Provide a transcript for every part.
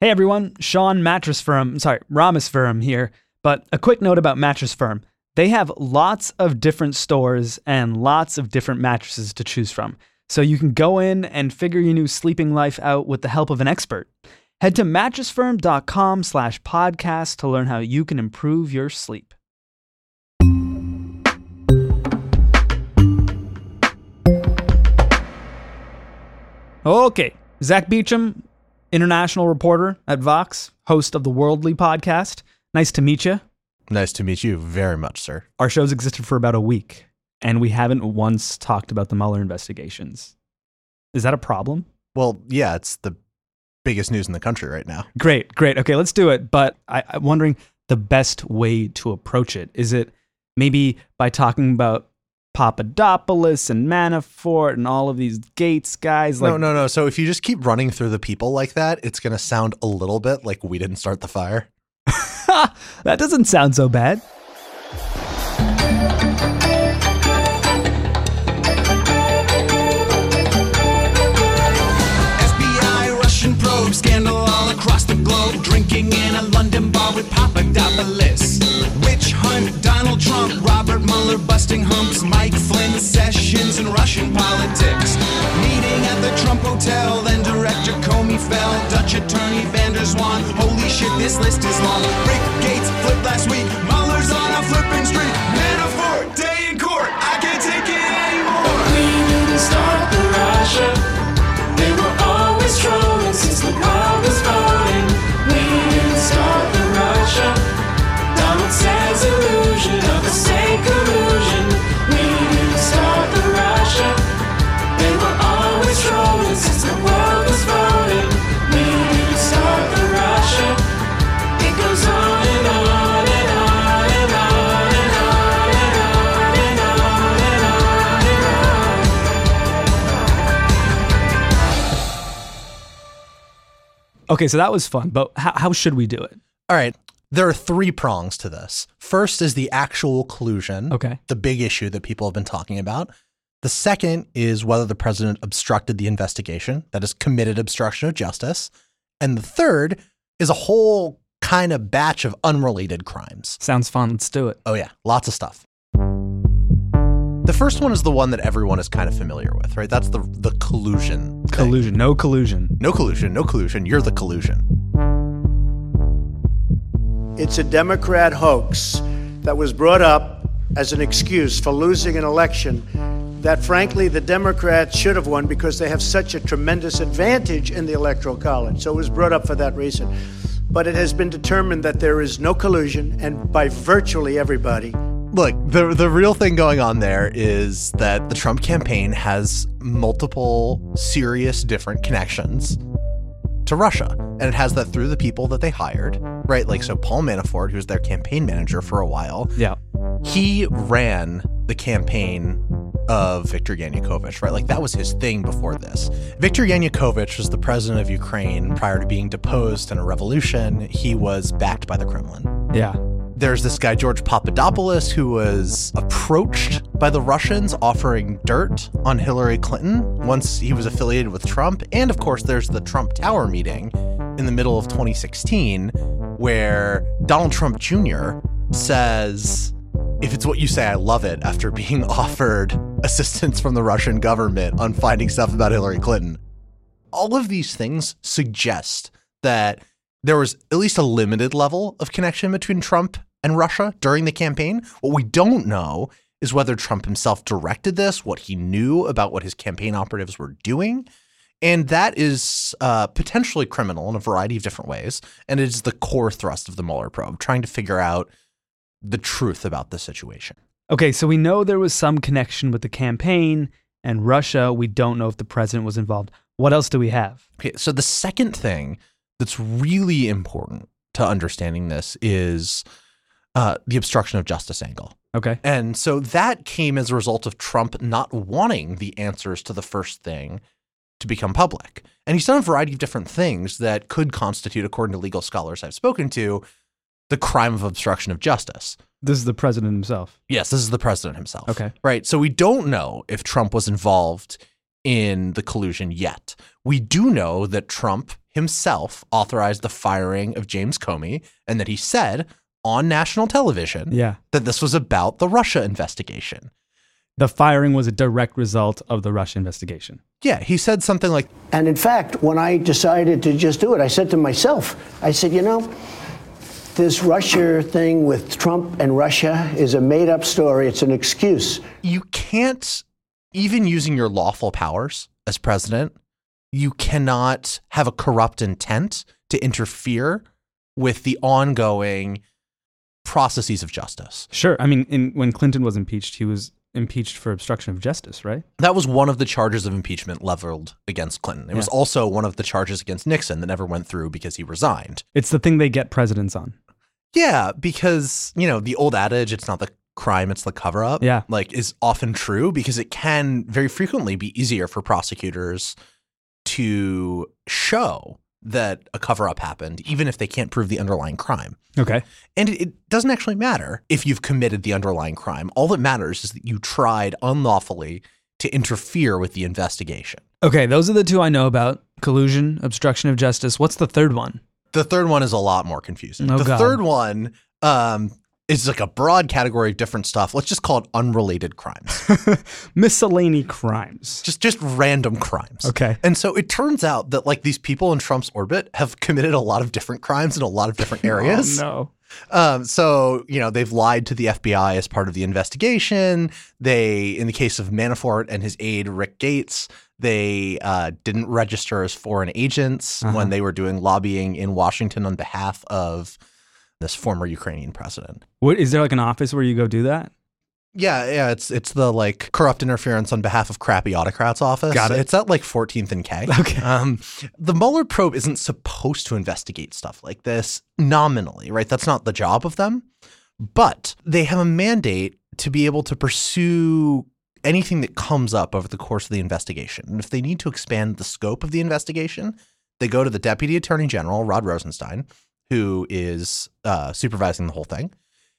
Hey everyone, Sean Mattress Firm, sorry, Rameswaram here. But a quick note about Mattress Firm. They have lots of different stores and lots of different mattresses to choose from. So you can go in and figure your new sleeping life out with the help of an expert. Head to mattressfirm.com slash podcast to learn how you can improve your sleep. Okay, Zack Beauchamp, international reporter at Vox, host of the Worldly podcast. Nice to meet you. Nice to meet you very much, sir. Our show's existed for about a week, and we haven't once talked about the Mueller investigations. Is that a problem? Well, yeah, it's the biggest news in the country right now. Great, great. Okay, let's do it. But I, I'm wondering the best way to approach it. Is it maybe by talking about Papadopoulos and Manafort and all of these Gates guys? Like, no, no, no. So if you just keep running through the people like that, it's going to sound a little bit like we didn't start the fire. that doesn't sound so bad. FBI Russian probe scandal all across the globe. Drinking in a London bar with Papadopoulos. Witch hunt the then director Comey fell. Dutch attorney Van der Zwaan. Holy shit, this list is long. Rick Okay, so that was fun, but how, how should we do it? All right. There are three prongs to this. First is the actual collusion. Okay. The big issue that people have been talking about. The second is whether the president obstructed the investigation, that is, committed obstruction of justice. And the third is a whole kind of batch of unrelated crimes. Sounds fun. Let's do it. Oh, yeah, lots of stuff. The first one is the one that everyone is kind of familiar with, right? That's the the collusion. thing. Collusion. No collusion. No collusion, no collusion. You're the collusion. It's a Democrat hoax that was brought up as an excuse for losing an election that, frankly, the Democrats should have won because they have such a tremendous advantage in the Electoral College. So it was brought up for that reason. But it has been determined that there is no collusion, and by virtually everybody. Look, the the real thing going on there is that the Trump campaign has multiple serious different connections to Russia. And it has that through the people that they hired, right? Like so Paul Manafort, who's their campaign manager for a while, Yeah. he ran the campaign of Viktor Yanukovych, right? Like that was his thing before this. Viktor Yanukovych was the president of Ukraine prior to being deposed in a revolution. He was backed by the Kremlin. Yeah. There's this guy, George Papadopoulos, who was approached by the Russians offering dirt on Hillary Clinton once he was affiliated with Trump. And of course, there's the Trump Tower meeting in the middle of 2016, where Donald Trump Jr. says, if it's what you say, I love it, after being offered assistance from the Russian government on finding stuff about Hillary Clinton. All of these things suggest that there was at least a limited level of connection between Trump and Russia during the campaign. What we don't know is whether Trump himself directed this, what he knew about what his campaign operatives were doing. And that is uh, potentially criminal in a variety of different ways. And it is the core thrust of the Mueller probe, trying to figure out the truth about the situation. Okay, so we know there was some connection with the campaign and Russia. We don't know if the president was involved. What else do we have? Okay, so the second thing that's really important to understanding this is uh, the obstruction of justice angle. Okay. And so that came as a result of Trump not wanting the answers to the first thing to become public. And he's done a variety of different things that could constitute, according to legal scholars I've spoken to, the crime of obstruction of justice. This is the president himself. Yes, this is the president himself. Okay. Right. So we don't know if Trump was involved in the collusion yet. We do know that Trump himself authorized the firing of James Comey and that he said on national television Yeah. that this was about the Russia investigation. The firing was a direct result of the Russia investigation. Yeah, he said something like, And in fact, when I decided to just do it, I said to myself, I said, you know, this Russia thing with Trump and Russia is a made up story. It's an excuse. you can't, even using your lawful powers as president, you cannot have a corrupt intent to interfere with the ongoing processes of justice. Sure. I mean, in, when Clinton was impeached, he was impeached for obstruction of justice, right? That was one of the charges of impeachment leveled against Clinton. It was also one of the charges against Nixon that never went through because he resigned. It's the thing they get presidents on. Yeah, because, you know, the old adage, it's not the crime, it's the cover up, Yeah. like is often true because it can very frequently be easier for prosecutors to show that a cover up happened, even if they can't prove the underlying crime. Okay. And it, it doesn't actually matter if you've committed the underlying crime. All that matters is that you tried unlawfully to interfere with the investigation. Okay. Those are the two I know about collusion, obstruction of justice. What's the third one? The third one is a lot more confusing. Oh, the God. third one um, is like a broad category of different stuff. Let's just call it unrelated crimes. Miscellany crimes. just just random crimes. Okay. And so it turns out that like these people in Trump's orbit have committed a lot of different crimes in a lot of different areas. Oh, no. Um, so you know they've lied to the FBI as part of the investigation. They, in the case of Manafort and his aide Rick Gates, they uh, didn't register as foreign agents Uh-huh. when they were doing lobbying in Washington on behalf of this former Ukrainian president. What is there like an office where you go do that? Yeah, yeah, it's it's the like corrupt interference on behalf of crappy autocrats office. Got it. It's at like 14th and K. Okay. Um, the Mueller probe isn't supposed to investigate stuff like this nominally, right? That's not the job of them. But they have a mandate to be able to pursue anything that comes up over the course of the investigation. And if they need to expand the scope of the investigation, they go to the Deputy Attorney General, Rod Rosenstein, who is uh, supervising the whole thing.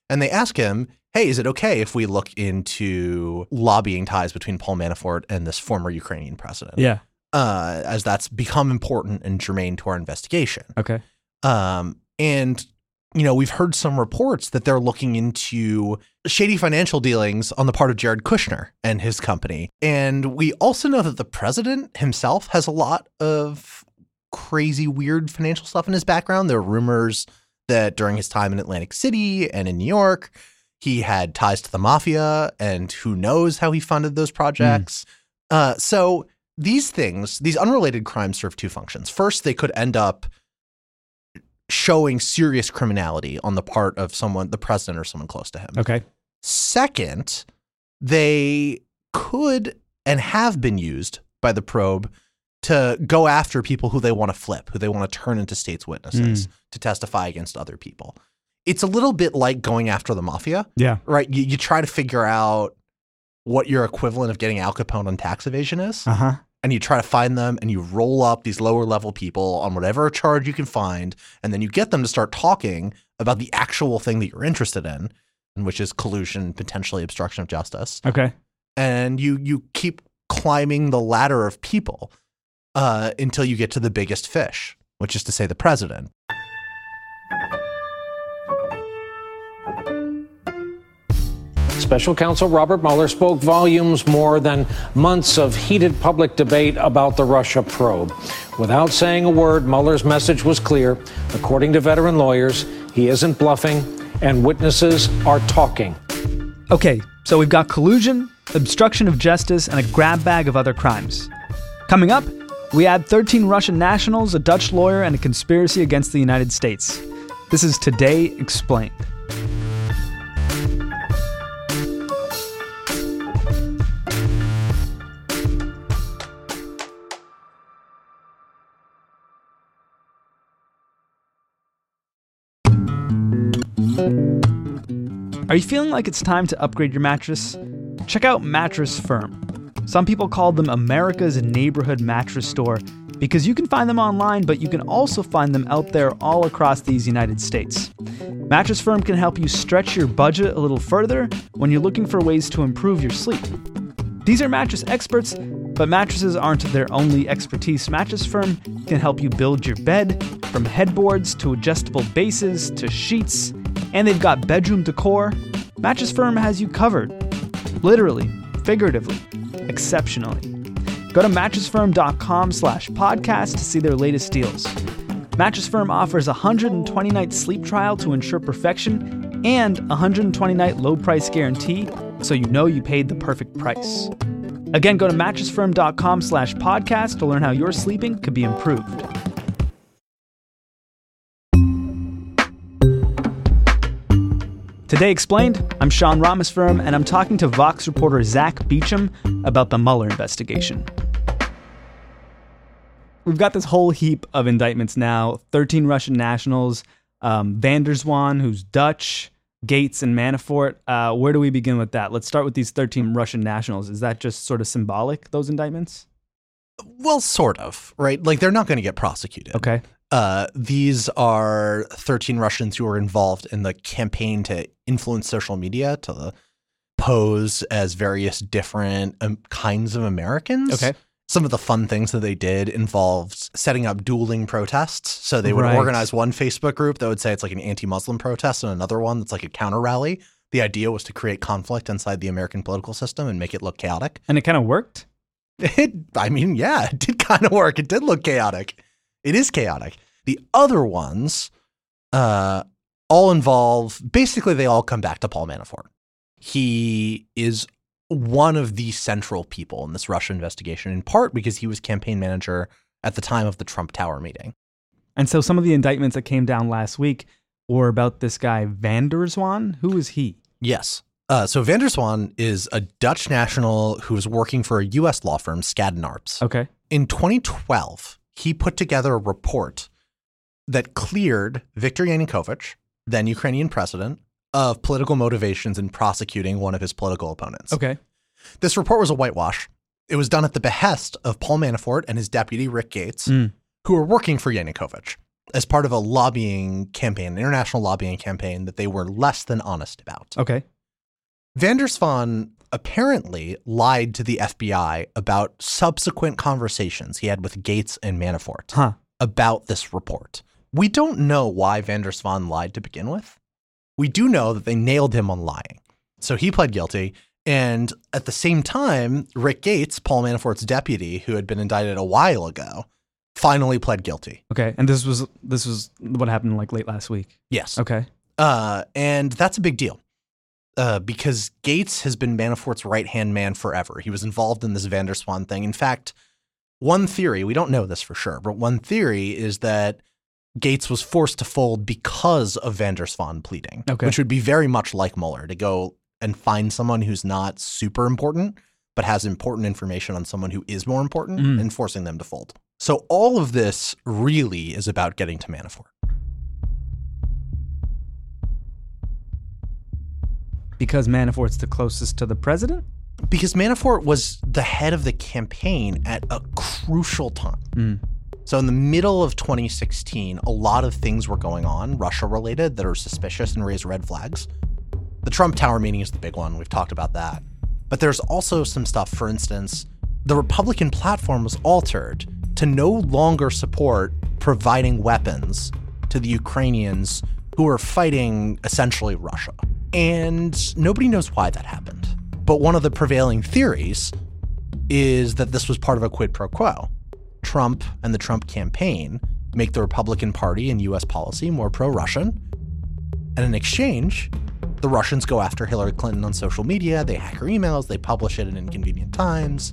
And they ask him, hey, is it okay if we look into lobbying ties between Paul Manafort and this former Ukrainian president? Yeah. uh, as that's become important and germane to our investigation. Okay. Um, and you know, we've heard some reports that they're looking into shady financial dealings on the part of Jared Kushner and his company. And we also know that the president himself has a lot of crazy, weird financial stuff in his background. There are rumors that during his time in Atlantic City and in New York, he had ties to the mafia, and who knows how he funded those projects. Uh, so these things, these unrelated crimes serve two functions. First, they could end up showing serious criminality on the part of someone, the president or someone close to him. Okay. Second, they could and have been used by the probe to go after people who they want to flip, who they want to turn into state's witnesses to testify against other people. It's a little bit like going after the mafia, Yeah. right? You, you try to figure out what your equivalent of getting Al Capone on tax evasion is Uh huh. and you try to find them and you roll up these lower level people on whatever charge you can find and then you get them to start talking about the actual thing that you're interested in which is collusion potentially obstruction of justice Okay. and you you keep climbing the ladder of people uh, until you get to the biggest fish which is to say the president Special counsel Robert Mueller spoke volumes more than months of heated public debate about the Russia probe. Without saying a word, Mueller's message was clear. According to veteran lawyers, he isn't bluffing, and witnesses are talking. Okay, so we've got collusion, obstruction of justice, and a grab bag of other crimes. Coming up, we add 13 Russian nationals, a Dutch lawyer, and a conspiracy against the United States. This is Today Explained. Are you feeling like it's time to upgrade your mattress? Check out Mattress Firm. Some people call them America's neighborhood mattress store because you can find them online, but you can also find them out there all across these United States. Mattress Firm can help you stretch your budget a little further when you're looking for ways to improve your sleep. These are mattress experts, But mattresses aren't their only expertise. Mattress Firm can help you build your bed from headboards to adjustable bases to sheets, and they've got bedroom decor. Mattress Firm has you covered. Literally, figuratively, exceptionally. Go to mattressfirm.com slash podcast to see their latest deals. Mattress Firm offers a 120 night sleep trial to ensure perfection and a 120 night low price guarantee so you know you paid the perfect price. Again, go to mattressfirm.com slash podcast to learn how your sleeping could be improved. Today Explained, I'm Sean Rameswaram, and I'm talking to Vox reporter Zack Beauchamp about the Mueller investigation. We've got this whole heap of indictments now 13 Russian nationals, um, Van der Zwaan, who's Dutch, Gates, and Manafort. Uh, where do we begin with that? Let's start with these 13 Russian nationals. Is that just sort of symbolic, those indictments? Well, sort of, right? Like they're not going to get prosecuted. Okay. Uh, these are 13 Russians who were involved in the campaign to influence social media to pose as various different um, kinds of Americans. Okay. Some of the fun things that they did involved setting up dueling protests. So they would Right. organize one Facebook group that would say it's like an anti Muslim protest and another one that's like a counter rally. The idea was to create conflict inside the American political system and make it look chaotic. And it kind of worked? It, I mean, yeah, it did kind of work. It did look chaotic. It is chaotic. The other ones, uh, all involve basically they all come back to Paul Manafort. He is one of the central people in this Russia investigation, in part because he was campaign manager at the time of the Trump Tower meeting. And so some of the indictments that came down last week were about this guy, Van der Zwaan. Who is he? Yes. Uh, so Van der Zwaan is a Dutch national who was working for a U.S. law firm, Skadden Arps. Okay. In 2012, he put together a report that cleared Viktor Yanukovych, then Ukrainian president, of political motivations in prosecuting one of his political opponents. Okay. This report was a whitewash. It was done at the behest of Paul Manafort and his deputy Rick Gates, Mm. who were working for Yanukovych as part of a lobbying campaign, an international lobbying campaign that they were less than honest about. Okay. Van der Zwaan apparently lied to the FBI about subsequent conversations he had with Gates and Manafort Huh. about this report. We don't know why Van der lied to begin with. We do know that they nailed him on lying. So he pled guilty. And at the same time, Rick Gates, Paul Manafort's deputy, who had been indicted a while ago, finally pled guilty. Okay. And this was this was what happened like late last week. Yes. Okay. Uh, and that's a big deal uh, because Gates has been Manafort's right hand man forever. He was involved in this Van der Zwaan thing. In fact, one theory, we don't know this for sure, but one theory is that Gates was forced to fold because of Van der Zwaan pleading, Okay. which would be very much like Mueller to go and find someone who's not super important, but has important information on someone who is more important Mm. and forcing them to fold. So all of this really is about getting to Manafort. Because Manafort's the closest to the president? because Manafort was the head of the campaign at a crucial time. Mm. So, in the middle of 2016, a lot of things were going on, Russia related, that are suspicious and raise red flags. The Trump Tower meeting is the big one. We've talked about that. But there's also some stuff, for instance, the Republican platform was altered to no longer support providing weapons to the Ukrainians who are fighting essentially Russia. And nobody knows why that happened. But one of the prevailing theories is that this was part of a quid pro quo. Trump and the Trump campaign make the Republican Party and US policy more pro Russian. And in exchange, the Russians go after Hillary Clinton on social media, they hack her emails, they publish it in inconvenient times.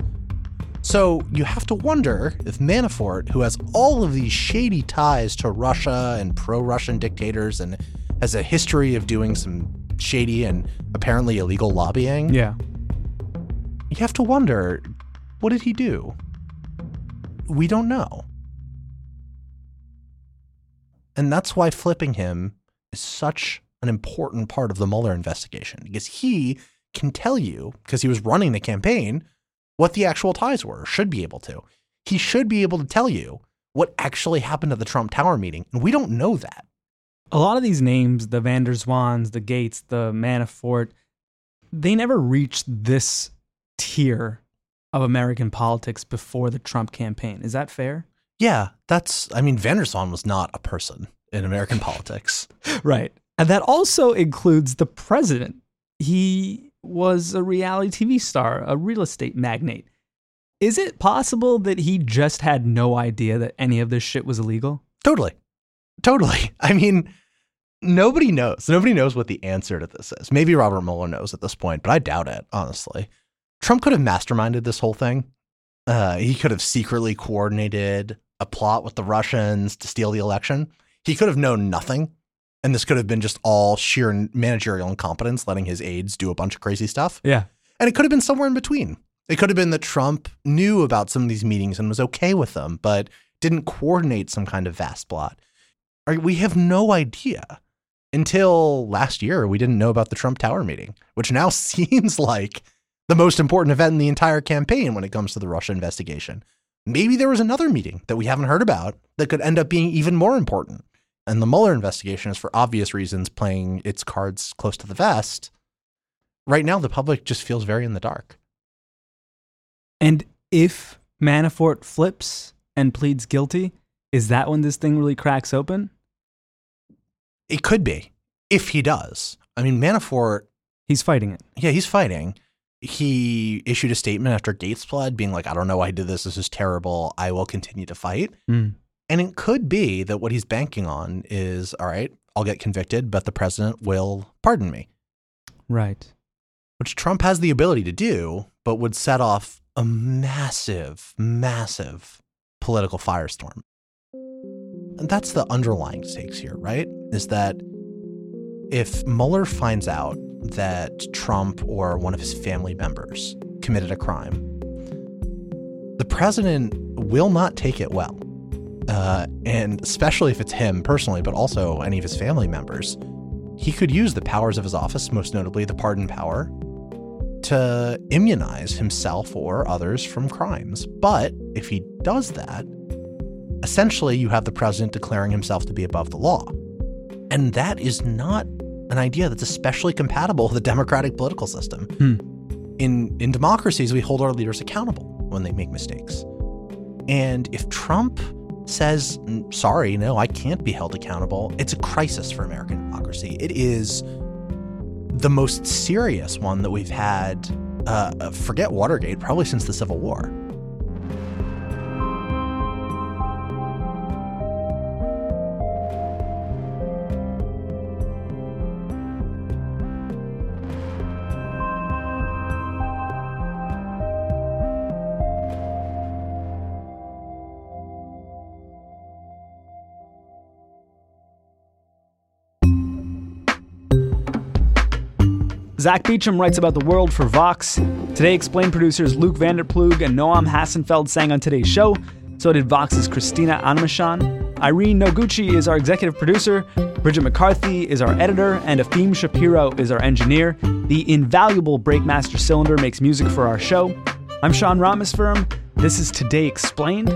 So you have to wonder if Manafort, who has all of these shady ties to Russia and pro Russian dictators and has a history of doing some shady and apparently illegal lobbying, Yeah. you have to wonder what did he do? We don't know. And that's why flipping him is such an important part of the Mueller investigation because he can tell you, because he was running the campaign, what the actual ties were, should be able to. He should be able to tell you what actually happened at the Trump Tower meeting. And we don't know that. A lot of these names, the Van der Zwaans, the Gates, the Manafort, they never reached this tier of American politics before the Trump campaign. Is that fair? Yeah, that's, I mean, Van der Zwaan was not a person in American politics. Right. And that also includes the president. He was a reality TV star, a real estate magnate. Is it possible that he just had no idea that any of this shit was illegal? Totally. Totally. I mean, nobody knows. Nobody knows what the answer to this is. Maybe Robert Mueller knows at this point, but I doubt it, honestly. Trump could have masterminded this whole thing. Uh, he could have secretly coordinated a plot with the Russians to steal the election. He could have known nothing. And this could have been just all sheer managerial incompetence, letting his aides do a bunch of crazy stuff. Yeah. And it could have been somewhere in between. It could have been that Trump knew about some of these meetings and was okay with them, but didn't coordinate some kind of vast plot. Right, We have no idea. Until last year, we didn't know about the Trump Tower meeting, which now seems like the most important event in the entire campaign when it comes to the Russia investigation. Maybe there was another meeting that we haven't heard about that could end up being even more important. And the Mueller investigation is, for obvious reasons, playing its cards close to the vest. Right now, the public just feels very in the dark. And if Manafort flips and pleads guilty, is that when this thing really cracks open? It could be if he does. I mean, Manafort, He's fighting it. yeah, he's fighting. He issued a statement after Gates fled, being like, I don't know why I did this. This is terrible. I will continue to fight. Mm. And it could be that what he's banking on is all right, I'll get convicted, but the president will pardon me, Right. which Trump has the ability to do, but would set off a massive, massive political firestorm. And that's the underlying stakes here, right? Is that if Mueller finds out that Trump or one of his family members committed a crime, the president will not take it well. Uh, and especially if it's him personally, but also any of his family members, he could use the powers of his office, most notably the pardon power, to immunize himself or others from crimes. But if he does that, essentially you have the president declaring himself to be above the law. And that is not an idea that's especially compatible with the democratic political system. In in democracies, we hold our leaders accountable when they make mistakes. And if Trump says, "Mm, sorry, no, I can't be held accountable, it's a crisis for American democracy. It is the most serious one that we've had, uh, forget Watergate, probably since the Civil War. Zack Beauchamp writes about the world for Vox. Today, Explain producers Luke Vander Ploeg and Noam Hassenfeld sang on today's show. So did Vox's Christina Animashaun. Irene Noguchi is our executive producer. Bridget McCarthy is our editor, and Efim Shapiro is our engineer. The invaluable Breakmaster Cylinder makes music for our show. I'm Sean Rameswaram. This is Today Explained.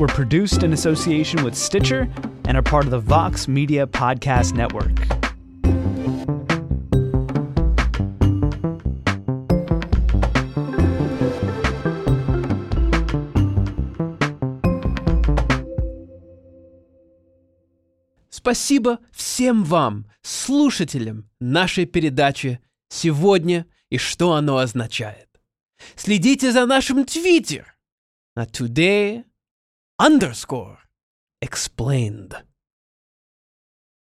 We're produced in association with Stitcher and are part of the Vox Media Podcast Network. Спасибо всем вам, слушателям нашей передачи сегодня и что оно означает. Следите за нашим твиттер на today underscore explained.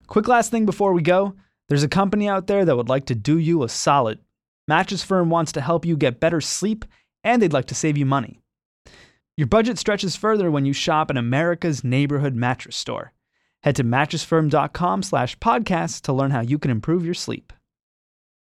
Quick last thing before we go there's a company out there that would like to do you a solid. Mattress Firm wants to help you get better sleep, and they'd like to save you money. Your budget stretches further when you shop in America's neighborhood mattress store. Head to mattressfirm.com slash podcast to learn how you can improve your sleep.